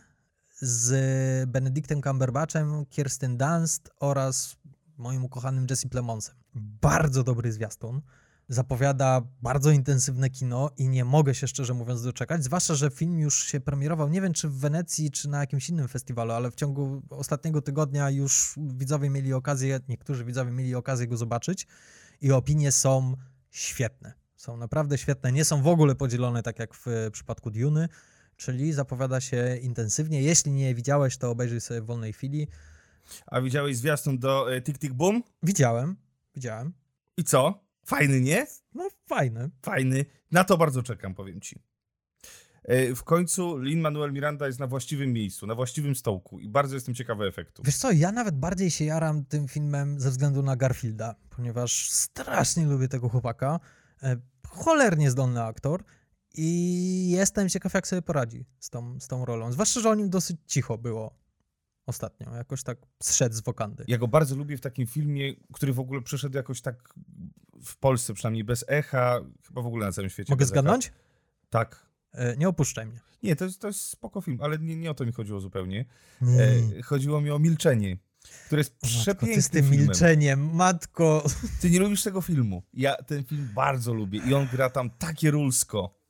z Benedictem Cumberbatchem, Kirsten Dunst oraz moim ukochanym Jesse Plemonsem. Bardzo dobry zwiastun. Zapowiada bardzo intensywne kino i nie mogę się szczerze mówiąc doczekać, zwłaszcza, że film już się premierował, nie wiem czy w Wenecji, czy na jakimś innym festiwalu, ale w ciągu ostatniego tygodnia już widzowie mieli okazję, niektórzy widzowie mieli okazję go zobaczyć i opinie są świetne. Są naprawdę świetne, nie są w ogóle podzielone tak jak w przypadku Duny, czyli zapowiada się intensywnie. Jeśli nie widziałeś, to obejrzyj sobie w wolnej chwili.
A widziałeś zwiastun do e, Tick Tick Boom?
Widziałem, widziałem.
I co? Fajny, nie?
No fajny.
Fajny. Na to bardzo czekam, powiem ci. E, W końcu Lin-Manuel Miranda jest na właściwym miejscu, na właściwym stołku i bardzo jestem ciekawy efektu.
Wiesz co, ja nawet bardziej się jaram tym filmem ze względu na Garfielda, ponieważ strasznie lubię tego chłopaka. E, Cholernie zdolny aktor i jestem ciekaw, jak sobie poradzi z tą, z tą rolą. Zwłaszcza, że o nim dosyć cicho było ostatnio. Jakoś tak zszedł z wokandy.
Ja go bardzo lubię w takim filmie, który w ogóle przeszedł jakoś tak w Polsce przynajmniej bez echa, chyba w ogóle na całym świecie.
Mogę
bez echa.
zgadnąć?
Tak.
E, Nie opuszczaj mnie.
Nie, to jest, to jest spoko film, ale nie, nie o to mi chodziło zupełnie.
Nie.
E, chodziło mi o Milczenie, które jest przepięknym
ty z tym
filmem.
milczeniem, matko.
Ty nie lubisz tego filmu. Ja ten film bardzo lubię i on gra tam takie rulsko.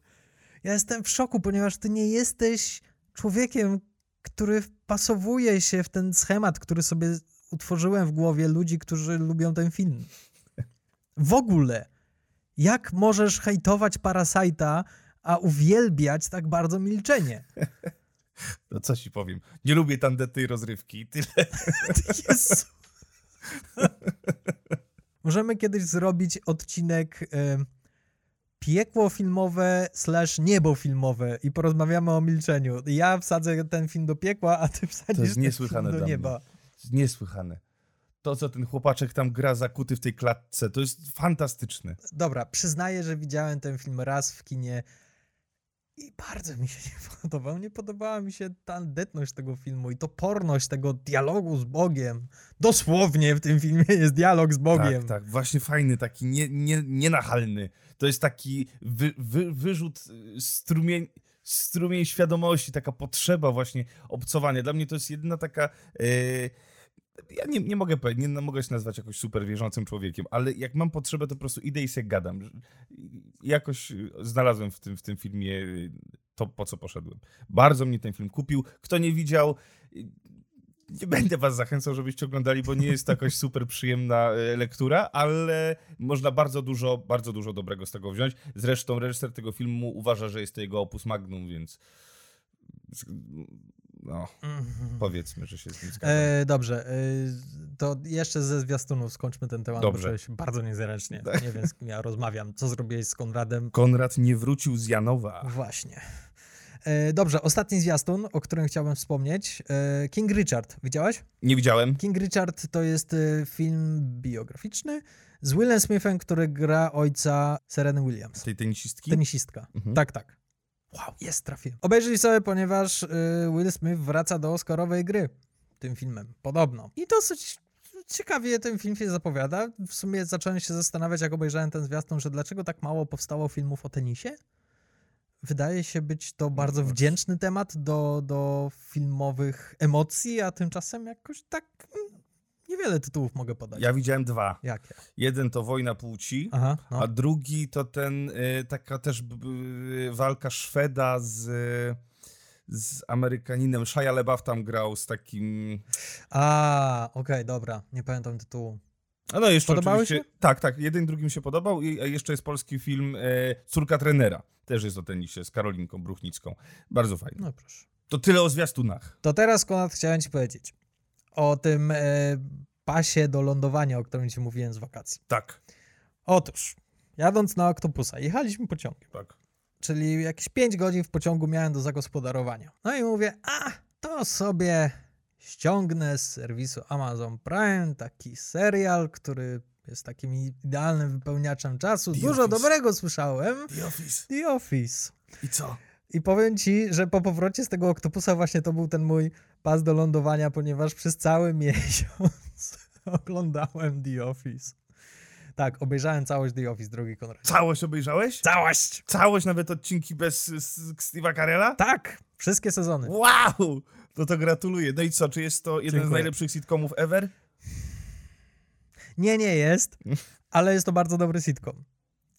Ja jestem w szoku, ponieważ ty nie jesteś człowiekiem, który wpasowuje się w ten schemat, który sobie utworzyłem w głowie ludzi, którzy lubią ten film. W ogóle. Jak możesz hejtować Parasite'a, a uwielbiać tak bardzo milczenie?
No co ci powiem. Nie lubię tandetnej rozrywki. Tyle.
Jezu. Możemy kiedyś zrobić odcinek e, piekło filmowe slash niebo filmowe i porozmawiamy o milczeniu. Ja wsadzę ten film do piekła, a ty wsadzisz
jest
ten
niesłychane
film do
dla mnie.
nieba.
Niesłychane. To, co ten chłopaczek tam gra zakuty w tej klatce, to jest fantastyczne.
Dobra, przyznaję, że widziałem ten film raz w kinie i bardzo mi się nie podobał. Nie podobała mi się tandetność tego filmu i toporność tego dialogu z Bogiem. Dosłownie w tym filmie jest dialog z Bogiem.
Tak, tak, właśnie fajny, taki nie, nie, nienachalny. To jest taki wy, wy, wyrzut, y, strumień, strumień świadomości, taka potrzeba właśnie obcowania. Dla mnie to jest jedyna taka... y, ja nie, nie mogę nie mogę się nazwać jakoś super wierzącym człowiekiem, ale jak mam potrzebę, to po prostu idę i gadam. Jakoś y, znalazłem w tym, w tym filmie y, to, po co poszedłem. Bardzo mnie ten film kupił. Kto nie widział, y, nie będę was zachęcał, żebyście oglądali, bo nie jest to jakoś super przyjemna lektura, ale można bardzo dużo, bardzo dużo dobrego z tego wziąć. Zresztą reżyser tego filmu uważa, że jest to jego opus magnum, więc no,
Mhm.
powiedzmy, że się z nim zgadzam.
E, dobrze, e, to jeszcze ze zwiastunów skończmy ten temat,
Dobrze.
bo się bardzo niezręcznie. Nie wiem, z kim ja rozmawiam. Co zrobiłeś z Konradem?
Konrad nie wrócił z Janowa.
Właśnie. E, dobrze, ostatni zwiastun, o którym chciałbym wspomnieć. E, King Richard. Widziałeś?
Nie widziałem.
King Richard to jest e, film biograficzny z Willem Smithem, który gra ojca Sereny Williams.
Tej tenisistki?
Tenisistka.
Mhm.
Tak, tak. Wow, jest, trafiłem. Obejrzyj sobie, ponieważ y, Will Smith wraca do Oscarowej gry tym filmem. Podobno. I dosyć ciekawie ten film się zapowiada. W sumie zacząłem się zastanawiać, jak obejrzałem ten zwiastun, że dlaczego tak mało powstało filmów o tenisie? Wydaje się być to bardzo wdzięczny temat do, do filmowych emocji, a tymczasem jakoś tak mm, niewiele tytułów mogę podać.
Ja widziałem dwa.
Jakie?
Jeden to Wojna Płci,
Aha, no.
a drugi to ten, y, taka też b, walka Szweda z, z Amerykaninem. Shia LaBeouf tam grał z takim...
A, okej, dobra. Nie pamiętam tytułu.
A no jeszcze
Podobały
oczywiście, Tak, tak. Jeden drugim się podobał i jeszcze jest polski film e, Córka trenera. Też jest o tenisie z Karolinką Bruchnicką. Bardzo fajny.
No proszę.
To tyle o zwiastunach.
To teraz, Konrad, chciałem ci powiedzieć o tym e, pasie do lądowania, o którym ci mówiłem z wakacji.
Tak,
Otóż, jadąc na Oktopusa, jechaliśmy pociągiem,
tak.
czyli jakieś 5 godzin w pociągu miałem do zagospodarowania. No i mówię, a, to sobie ściągnę z serwisu Amazon Prime taki serial, który jest takim idealnym wypełniaczem czasu.
The
Dużo
Office.
dobrego słyszałem.
The Office.
The Office.
I co?
I powiem ci, że po powrocie z tego oktopusa właśnie to był ten mój pas do lądowania, ponieważ przez cały miesiąc oglądałem The Office. Tak, obejrzałem całość The Office, drogi Konrad.
Całość obejrzałeś?
Całość!
Całość, nawet odcinki bez Steve'a Carella?
Tak, wszystkie sezony.
Wow! No to gratuluję. No i co, czy jest to jeden z
Dziękuję.
najlepszych sitcomów ever?
Nie, nie jest, ale jest to bardzo dobry sitcom.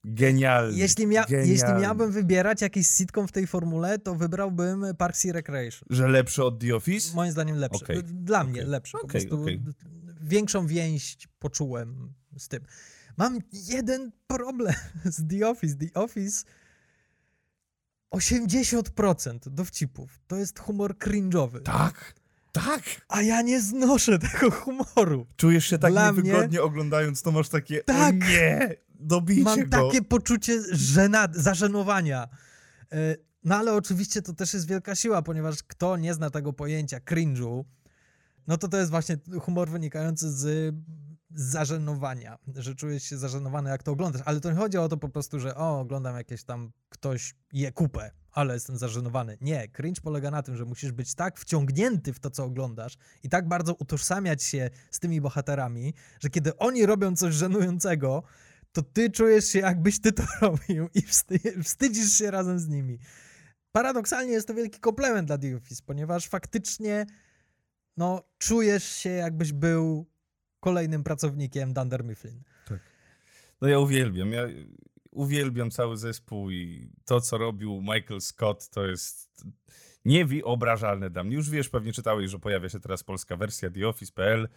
Genialny.
Jeśli, mia-
Genialny.
jeśli miałbym wybierać jakiś sitcom w tej formule, to wybrałbym Parks and Recreation.
Że lepszy od The Office?
Moim zdaniem lepszy.
Okej.
Dla mnie
Okej.
lepszy. Po
Okej,
prostu
okej.
większą więź poczułem z tym. Mam jeden problem z The Office. The Office 80% dowcipów to jest humor cringe'owy.
Tak, tak.
A ja nie znoszę tego humoru.
Czujesz się tak
Dla mnie-
niewygodnie oglądając, to masz takie,
Tak.
nie, dobijcie
Mam
go.
takie poczucie żena- zażenowania. E, No ale oczywiście to też jest wielka siła, ponieważ kto nie zna tego pojęcia cringe'u, no to to jest właśnie humor wynikający z zażenowania, że czujesz się zażenowany jak to oglądasz, ale to nie chodzi o to po prostu, że o, oglądam jakieś tam, ktoś je kupę, ale jestem zażenowany. Nie, cringe polega na tym, że musisz być tak wciągnięty w to, co oglądasz i tak bardzo utożsamiać się z tymi bohaterami, że kiedy oni robią coś żenującego, to ty czujesz się, jakbyś ty to robił i wsty- wstydzisz się razem z nimi. Paradoksalnie jest to wielki komplement dla The Office, ponieważ faktycznie no, czujesz się, jakbyś był kolejnym pracownikiem Dunder Mifflin.
No ja uwielbiam, ja uwielbiam cały zespół i to, co robił Michael Scott, to jest niewyobrażalne dla mnie. Już wiesz, pewnie czytałeś, że pojawia się teraz polska wersja TheOffice.pl. E,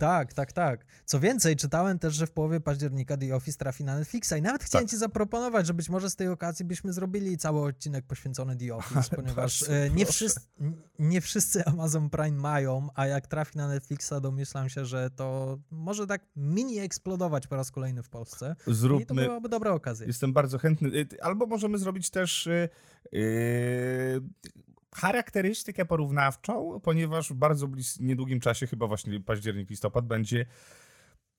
Tak, tak, tak. Co więcej, czytałem też, że w połowie października The Office trafi na Netflixa i nawet chciałem
Tak.
ci zaproponować, że być może z tej okazji byśmy zrobili cały odcinek poświęcony The Office, ponieważ
bardzo
e, nie, wszyscy, nie wszyscy Amazon Prime mają, a jak trafi na Netflixa, domyślam się, że to może tak mini eksplodować po raz kolejny w Polsce. I to
Zróbmy.
byłaby dobra okazja.
Jestem bardzo chętny. Y, Albo możemy zrobić też y, y, charakterystykę porównawczą, ponieważ w bardzo blis- niedługim czasie, chyba właśnie październik, listopad, będzie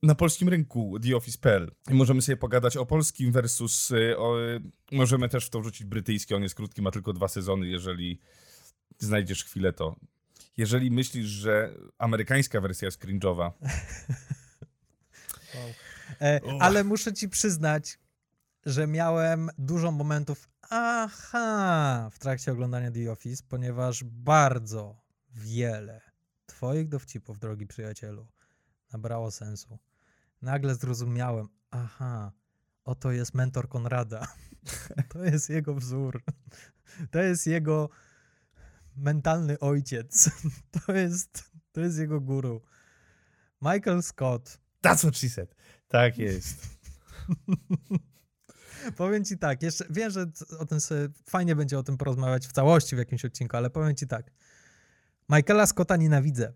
na polskim rynku The Office.pl. I możemy sobie pogadać o polskim versus. y, O, y, możemy też w to wrzucić brytyjski. On jest krótki, ma tylko dwa sezony. Jeżeli znajdziesz chwilę, to. Jeżeli myślisz, że amerykańska wersja jest cringe'owa,
E,
Uch.
ale muszę ci przyznać, że miałem dużo momentów aha w trakcie oglądania The Office, ponieważ bardzo wiele twoich dowcipów, drogi przyjacielu, nabrało sensu. Nagle zrozumiałem, aha, oto jest mentor Konrada. To jest jego wzór. To jest jego mentalny ojciec. To jest, to jest jego guru. Michael Scott
that's what she said. Tak jest.
Powiem ci tak, jeszcze wiem, że o tym sobie fajnie będzie o tym porozmawiać w całości w jakimś odcinku, ale powiem ci tak. Michaela Scotta nienawidzę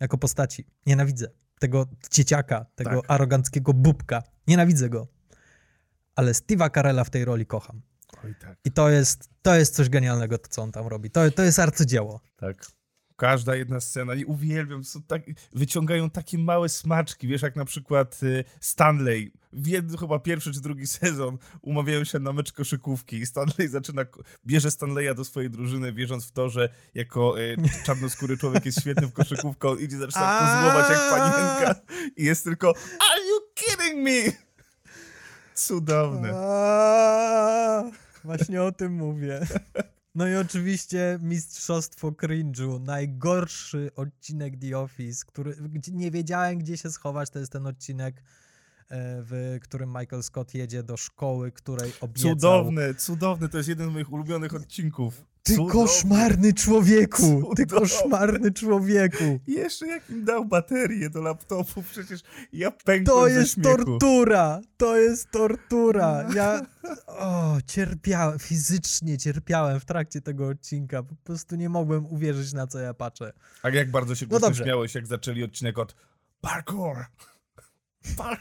jako postaci. Nienawidzę tego dzieciaka, tego
Tak.
aroganckiego bubka. Nienawidzę go. Ale Steve'a Carella w tej roli kocham.
Oj, tak.
I to jest, to jest coś genialnego, to co on tam robi. To, to jest arcydzieło.
Tak. Każda jedna scena i uwielbiam, są tak, wyciągają takie małe smaczki, wiesz, jak na przykład y, Stanley, w jednym, chyba pierwszy czy drugi sezon umawiają się na mecz koszykówki i Stanley zaczyna, bierze Stanleya do swojej drużyny, wierząc w to, że jako y, czarnoskóry człowiek jest świetny w koszykówkę, on idzie, zaczyna pozłować jak panienka i jest tylko Are you kidding me? Cudowne.
Właśnie o tym mówię. No i oczywiście Mistrzostwo Cringe'u, najgorszy odcinek The Office, który nie wiedziałem, gdzie się schować. To jest ten odcinek, e, w którym Michael Scott jedzie do szkoły, której obiecał.
Cudowne, cudowne, to jest jeden z moich ulubionych odcinków.
Ty
Cudowne.
koszmarny człowieku! Ty
Cudowne.
koszmarny człowieku!
Jeszcze jak im dał baterię do laptopu, przecież ja pękłem
To jest tortura! To jest tortura! Ja o, cierpiałem, fizycznie cierpiałem w trakcie tego odcinka. Po prostu nie mogłem uwierzyć, na co ja patrzę.
A jak bardzo się
No
śmiałeś, jak zaczęli odcinek od parkour. Par...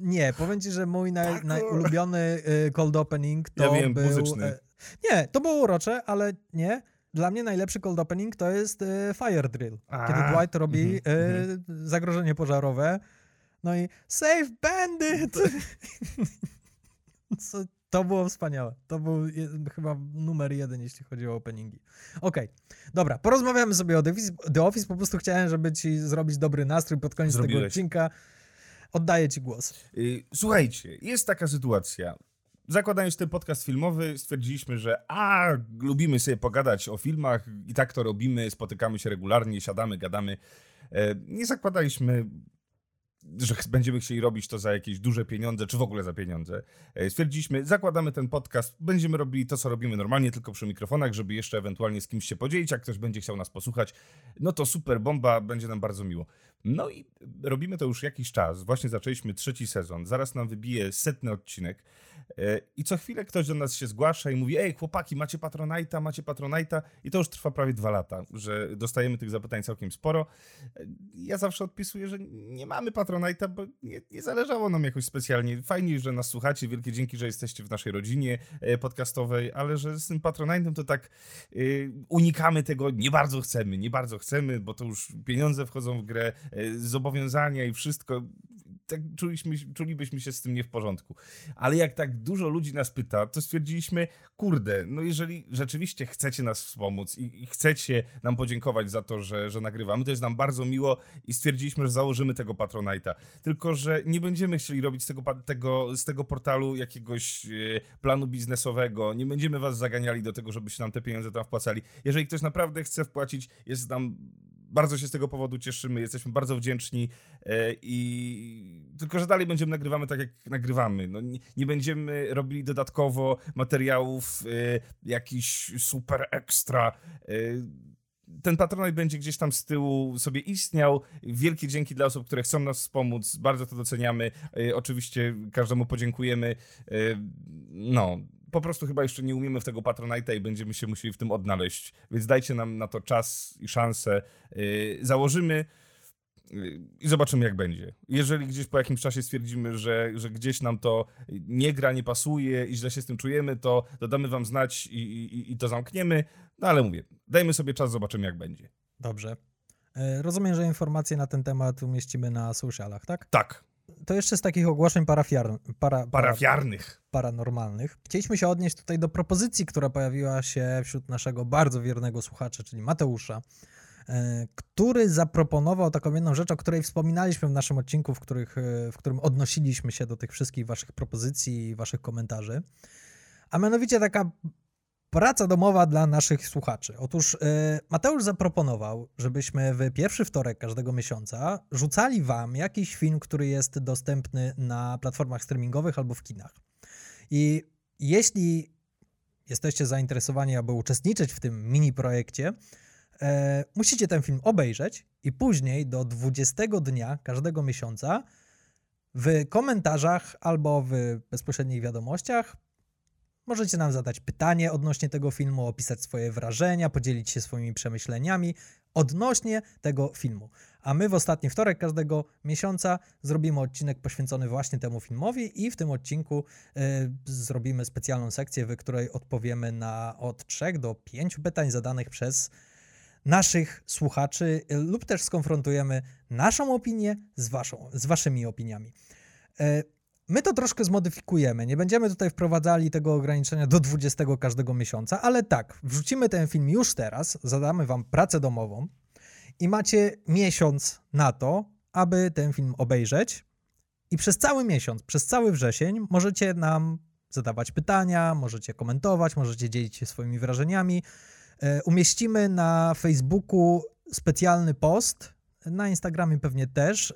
Nie, powiem ci, że mój naj,
Parkour.
najulubiony y, cold opening to
Ja wiem,
był...
muzyczny.
Nie, to było urocze, ale nie. Dla mnie najlepszy cold opening to jest e, Fire Drill.
A,
Kiedy Dwight robi e, zagrożenie pożarowe. No i Save Bandit! Co, to było wspaniałe. To był je, chyba numer jeden, jeśli chodzi o openingi. Okej, dobra, porozmawiamy sobie o The Office. The Office. Po prostu chciałem, żeby ci zrobić dobry nastrój pod koniec tego
Zrobiłeś.
odcinka. Oddaję ci głos.
Y, Słuchajcie, jest taka sytuacja. Zakładając ten podcast filmowy, stwierdziliśmy, że a, lubimy sobie pogadać o filmach i tak to robimy, spotykamy się regularnie, siadamy, gadamy. E, Nie zakładaliśmy, że będziemy chcieli robić to za jakieś duże pieniądze, czy w ogóle za pieniądze. E, Stwierdziliśmy, zakładamy ten podcast, będziemy robili to, co robimy normalnie, tylko przy mikrofonach, żeby jeszcze ewentualnie z kimś się podzielić, jak ktoś będzie chciał nas posłuchać, no to super bomba, będzie nam bardzo miło. No i robimy to już jakiś czas. Właśnie zaczęliśmy trzeci sezon. Zaraz nam wybije setny odcinek. E, I co chwilę ktoś do nas się zgłasza i mówi: Ej, chłopaki, macie Patronite'a, macie Patronite'a. I to już trwa prawie dwa lata, że dostajemy tych zapytań całkiem sporo. E, Ja zawsze odpisuję, że nie mamy Patronite'a, bo nie, nie zależało nam jakoś specjalnie. Fajnie, że nas słuchacie. Wielkie dzięki, że jesteście w naszej rodzinie e, podcastowej, ale że z tym Patronite'em to tak unikamy tego, nie bardzo chcemy, nie bardzo chcemy, bo to już pieniądze wchodzą w grę, zobowiązania i wszystko. Tak czuliśmy, czulibyśmy się z tym nie w porządku. Ale jak tak dużo ludzi nas pyta, to stwierdziliśmy, kurde, no jeżeli rzeczywiście chcecie nas wspomóc i, chcecie nam podziękować za to, że, że nagrywamy, to jest nam bardzo miło i stwierdziliśmy, że założymy tego Patronite'a. Tylko, że nie będziemy chcieli robić z tego, tego, z tego portalu jakiegoś e, planu biznesowego, nie będziemy was zaganiali do tego, żebyście nam te pieniądze tam wpłacali. Jeżeli ktoś naprawdę chce wpłacić, jest nam bardzo się z tego powodu cieszymy, jesteśmy bardzo wdzięczni e, i tylko, że dalej będziemy nagrywamy tak, jak nagrywamy. No, nie, nie będziemy robili dodatkowo materiałów e, jakiś super ekstra. E, ten Patronite będzie gdzieś tam z tyłu sobie istniał. Wielkie dzięki dla osób, które chcą nas wspomóc. Bardzo to doceniamy. Oczywiście każdemu podziękujemy. No, po prostu chyba jeszcze nie umiemy w tego Patronite'a i będziemy się musieli w tym odnaleźć. Więc dajcie nam na to czas i szansę. Yy, założymy yy, i zobaczymy, jak będzie. Jeżeli gdzieś po jakimś czasie stwierdzimy, że, że gdzieś nam to nie gra, nie pasuje i źle się z tym czujemy, to dodamy wam znać i, i, i to zamkniemy. No ale mówię, dajmy sobie czas, zobaczymy, jak będzie.
Dobrze. E, Rozumiem, że informacje na ten temat umieścimy na socialach, tak?
Tak,
To jeszcze z takich ogłoszeń parafiar... para... para...
parafiarnych.
paranormalnych. Chcieliśmy się odnieść tutaj do propozycji, która pojawiła się wśród naszego bardzo wiernego słuchacza, czyli Mateusza, e, który zaproponował taką jedną rzecz, o której wspominaliśmy w naszym odcinku, w, których, e, w którym odnosiliśmy się do tych wszystkich waszych propozycji i waszych komentarzy. A mianowicie taka praca domowa dla naszych słuchaczy. Otóż e, Mateusz zaproponował, żebyśmy w pierwszy wtorek każdego miesiąca rzucali wam jakiś film, który jest dostępny na platformach streamingowych albo w kinach. I jeśli jesteście zainteresowani, aby uczestniczyć w tym mini projekcie, e, musicie ten film obejrzeć i później do 20 dnia każdego miesiąca w komentarzach albo w bezpośrednich wiadomościach możecie nam zadać pytanie odnośnie tego filmu, opisać swoje wrażenia, podzielić się swoimi przemyśleniami odnośnie tego filmu. A my w ostatni wtorek każdego miesiąca zrobimy odcinek poświęcony właśnie temu filmowi i w tym odcinku y, zrobimy specjalną sekcję, w której odpowiemy na od 3 do 5 pytań zadanych przez naszych słuchaczy y, lub też skonfrontujemy naszą opinię z, waszą, z waszymi opiniami. Y, My to troszkę zmodyfikujemy. Nie będziemy tutaj wprowadzali tego ograniczenia do 20 każdego miesiąca, ale tak, wrzucimy ten film już teraz, zadamy wam pracę domową i macie miesiąc na to, aby ten film obejrzeć. I przez cały miesiąc, przez cały wrzesień możecie nam zadawać pytania, możecie komentować, możecie dzielić się swoimi wrażeniami. E, Umieścimy na Facebooku specjalny post, na Instagramie pewnie też, y,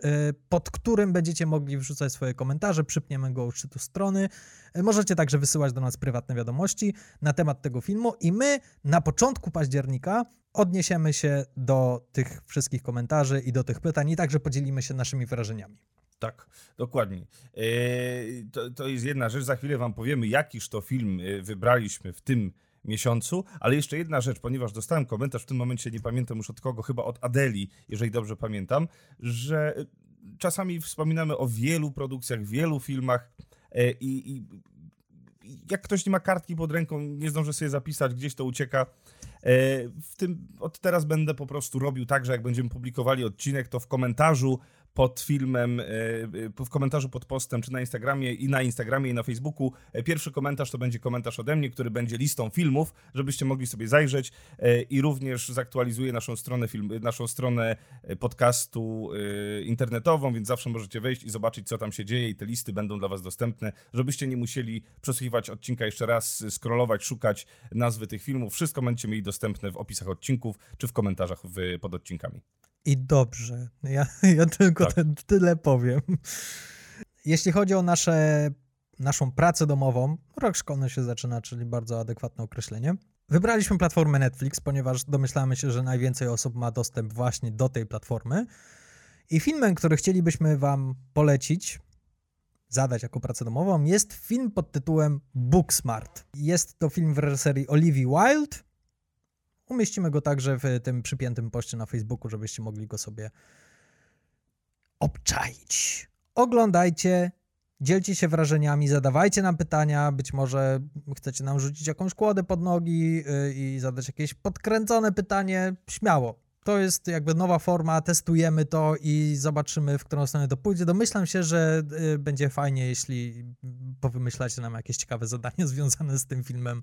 pod którym będziecie mogli wrzucać swoje komentarze, przypniemy go u szczytu strony. Y, Możecie także wysyłać do nas prywatne wiadomości na temat tego filmu i my na początku października odniesiemy się do tych wszystkich komentarzy i do tych pytań i także podzielimy się naszymi wrażeniami.
Tak, dokładnie. Eee, to, to jest jedna rzecz. Za chwilę wam powiemy, jakiż to film wybraliśmy w tym miesiącu, ale jeszcze jedna rzecz, ponieważ dostałem komentarz w tym momencie, nie pamiętam już od kogo, chyba od Adeli, jeżeli dobrze pamiętam, że e, czasami wspominamy o wielu produkcjach, wielu filmach e, i, i i jak ktoś nie ma kartki pod ręką, nie zdąży sobie zapisać, gdzieś to ucieka. E, W tym od teraz będę po prostu robił tak, że jak będziemy publikowali odcinek, to w komentarzu pod filmem, e, w komentarzu pod postem, czy na Instagramie i na Instagramie i na Facebooku, e, pierwszy komentarz to będzie komentarz ode mnie, który będzie listą filmów, żebyście mogli sobie zajrzeć e, i również zaktualizuję naszą stronę film, naszą stronę e, podcastu e, internetową, więc zawsze możecie wejść i zobaczyć, co tam się dzieje i te listy będą dla was dostępne, żebyście nie musieli przesłuchiwać odcinka jeszcze raz, scrollować, szukać nazwy tych filmów. Wszystko będziecie mieli dostępne w opisach odcinków, czy w komentarzach w, pod odcinkami.
I dobrze. Ja, ja tylko
Tak.
ten, tyle powiem. Jeśli chodzi o nasze, naszą pracę domową, rok szkolny się zaczyna, czyli bardzo adekwatne określenie. Wybraliśmy platformę Netflix, ponieważ domyślamy się, że najwięcej osób ma dostęp właśnie do tej platformy. I filmem, który chcielibyśmy Wam polecić, zadać jako pracę domową, jest film pod tytułem Booksmart. Jest to film w reżyserii Olivia Wilde. Umieścimy go także w tym przypiętym poście na Facebooku, żebyście mogli go sobie obczaić. Oglądajcie, dzielcie się wrażeniami, zadawajcie nam pytania. Być może chcecie nam rzucić jakąś kłodę pod nogi yy, i zadać jakieś podkręcone pytanie. Śmiało. To jest jakby nowa forma, testujemy to i zobaczymy, w którą stronę to pójdzie. Domyślam się, że y, będzie fajnie, jeśli powymyślacie nam jakieś ciekawe zadanie związane z tym filmem,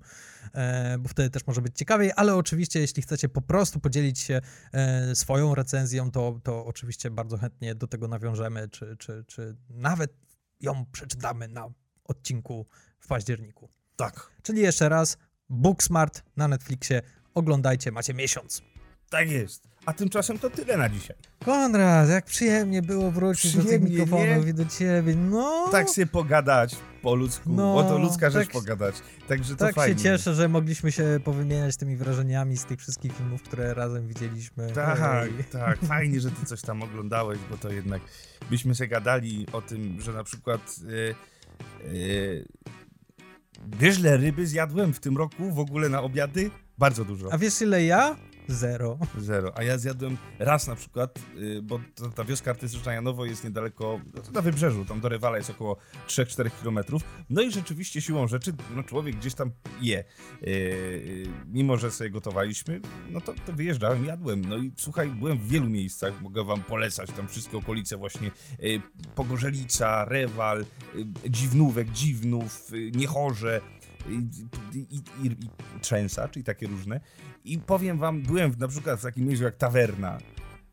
e, bo wtedy też może być ciekawiej, ale oczywiście, jeśli chcecie po prostu podzielić się e, swoją recenzją, to, to oczywiście bardzo chętnie do tego nawiążemy, czy, czy, czy nawet ją przeczytamy na odcinku w październiku.
Tak.
Czyli jeszcze raz, Booksmart na Netflixie. Oglądajcie, macie miesiąc.
Tak jest. A tymczasem to tyle na dzisiaj.
Konrad, jak przyjemnie było wrócić do tych
Przyjemnie,
mikrofonów
nie?
i do ciebie. No,
Tak się pogadać po ludzku.
No,
o to ludzka rzecz
tak-
pogadać. Także to
tak się
fajnie.
cieszę, że mogliśmy się powymieniać tymi wrażeniami z tych wszystkich filmów, które razem widzieliśmy.
Tak,
Ej.
tak. Fajnie, że ty coś tam oglądałeś, bo to jednak byśmy się gadali o tym, że na przykład y, y, Wiesz, ile ryby zjadłem w tym roku w ogóle na obiady? Bardzo dużo.
A wiesz ile ja? Zero.
Zero. A ja zjadłem raz na przykład, y, bo ta, wioska artystyczna Janowo jest niedaleko, no na wybrzeżu, tam do Rywala jest około 3-4 kilometrów. No i rzeczywiście siłą rzeczy, no człowiek gdzieś tam je. Y, y, mimo, że sobie gotowaliśmy, no to, to wyjeżdżałem, jadłem. No i słuchaj, byłem w wielu miejscach, mogę wam polecać, tam wszystkie okolice właśnie Pogorzelica, Rewal, Dziwnówek, Dziwnów, Niechorze, i, i, i, takie różne. I powiem wam, byłem w, na przykład w takim miejscu jak tawerna.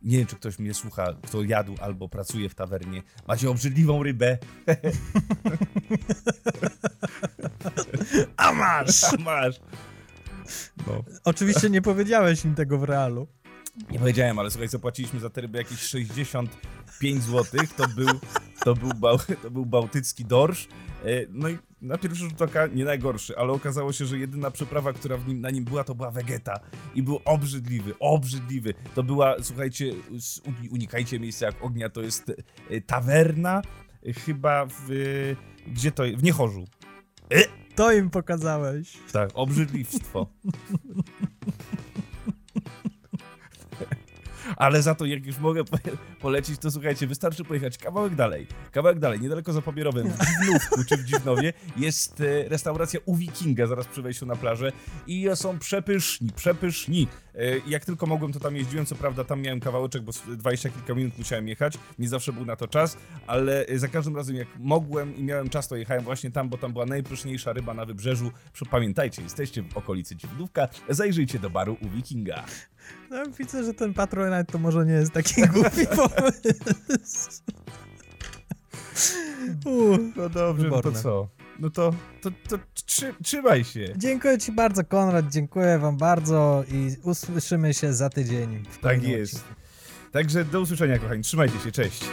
Nie wiem, czy ktoś mnie słucha, kto jadł albo pracuje w tawernie. Macie obrzydliwą rybę.
A masz!
A masz. No.
Oczywiście nie powiedziałeś im tego w realu.
Nie powiedziałem, ale słuchaj, zapłaciliśmy za tę rybę jakieś 65 zł. To był, to był, bał, to był bałtycki dorsz. E, No i na pierwszy rzut oka nie najgorszy, ale okazało się, że jedyna przyprawa, która nim, na nim była, to była wegeta. I był obrzydliwy, obrzydliwy. To była, słuchajcie, unikajcie miejsca jak ognia, to jest e, tawerna, e, chyba w... Gdzie to jest? W Niechorzu.
To im pokazałeś.
Tak, obrzydliwstwo. Ale za to, jak już mogę po polecić, to słuchajcie, wystarczy pojechać kawałek dalej. Kawałek dalej, niedaleko za Pobierowem, w Dziwnówku czy w Dziwnowie, jest e, restauracja u Wikinga, zaraz przy wejściu na plażę. I są przepyszni, przepyszni. E, jak tylko mogłem, to tam jeździłem. Co prawda, tam miałem kawałeczek, bo s- 20 kilka minut musiałem jechać. Nie zawsze był na to czas, ale e, za każdym razem, jak mogłem i miałem czas, to jechałem właśnie tam, bo tam była najpyszniejsza ryba na wybrzeżu. Pamiętajcie, jesteście w okolicy Dziwnówka, zajrzyjcie do baru u Wikinga.
No, widzę, że ten Patronite to może nie jest taki głupi pomysł. U,
No dobrze, no to
Wyborne.
co? No to, to, to trzy, trzymaj się.
Dziękuję ci bardzo, Konrad, dziękuję wam bardzo i usłyszymy się za tydzień.
Tak jest.
odcinku.
Także do usłyszenia, kochani. Trzymajcie się, cześć.